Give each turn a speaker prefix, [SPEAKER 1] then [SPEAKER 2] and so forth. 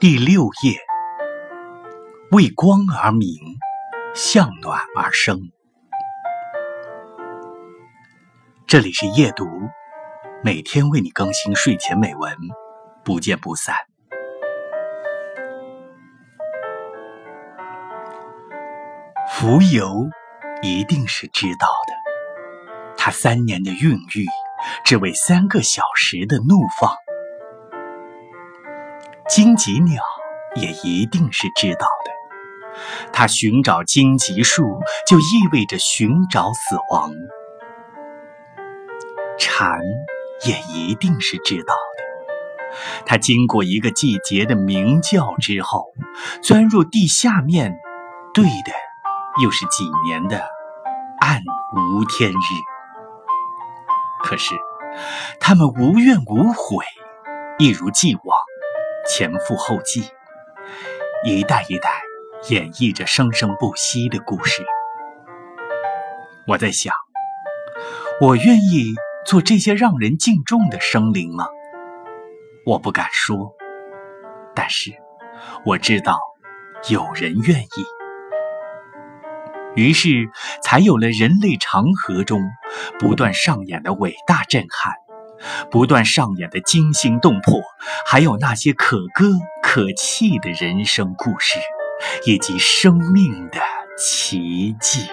[SPEAKER 1] 第六页，为光而明，向暖而生。这里是夜读，每天为你更新睡前美文，不见不散。蜉蝣一定是知道的，他三年的孕育，只为三个小时的怒放。荆棘鸟也一定是知道的，它寻找荆棘树就意味着寻找死亡。蝉也一定是知道的，它经过一个季节的鸣叫之后，钻入地下面，对的又是几年的暗无天日。可是，它们无怨无悔，一如既往。前赴后继，一代一代演绎着生生不息的故事。我在想，我愿意做这些让人敬重的生灵吗？我不敢说，但是我知道有人愿意。于是才有了人类长河中不断上演的伟大震撼。不断上演的惊心动魄，还有那些可歌可泣的人生故事，以及生命的奇迹。